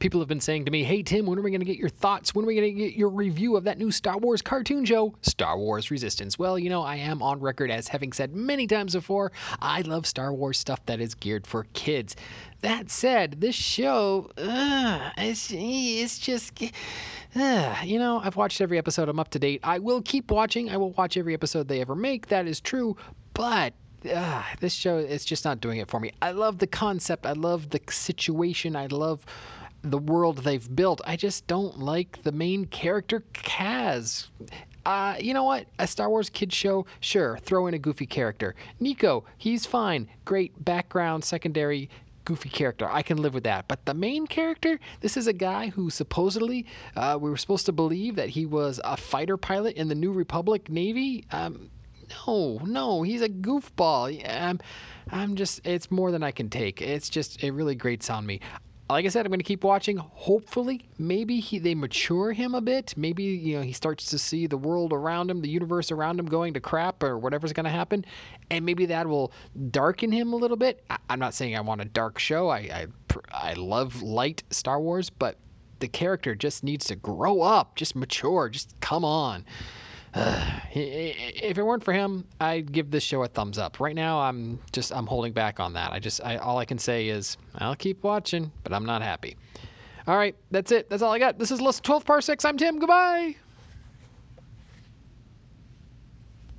People have been saying to me, "Hey Tim, when are we going to get your thoughts? When are we going to get your review of that new Star Wars cartoon show, Star Wars Resistance?" Well, you know, I am on record as having said many times before, I love Star Wars stuff that is geared for kids. That said, this show, uh, it's, it's just. Uh, you know, I've watched every episode. I'm up to date. I will keep watching. I will watch every episode they ever make. That is true. But uh, this show is just not doing it for me. I love the concept. I love the situation. I love the world they've built. I just don't like the main character, Kaz. Uh, you know what? A Star Wars kid show, sure, throw in a goofy character. Neeku, he's fine. Great background, secondary goofy character. I can live with that. But the main character, this is a guy who supposedly uh, we were supposed to believe that he was a fighter pilot in the New Republic Navy. Um, no, no, he's a goofball. I'm, I'm just, it's more than I can take. It's just, it really grates on me like I said, I'm going to keep watching. Hopefully, maybe he, they mature him a bit. Maybe you know he starts to see the world around him, the universe around him going to crap or whatever's going to happen, and maybe that will darken him a little bit. I, am not saying I want a dark show. I, I I love light Star Wars, but the character just needs to grow up, just mature, just come on. if it weren't for him, I'd give this show a thumbs up. Right now, I'm just I'm holding back on that. I just I, all I can say is I'll keep watching, but I'm not happy. All right, that's it. That's all I got. This is List 12 Parsecs. I'm Tim. Goodbye.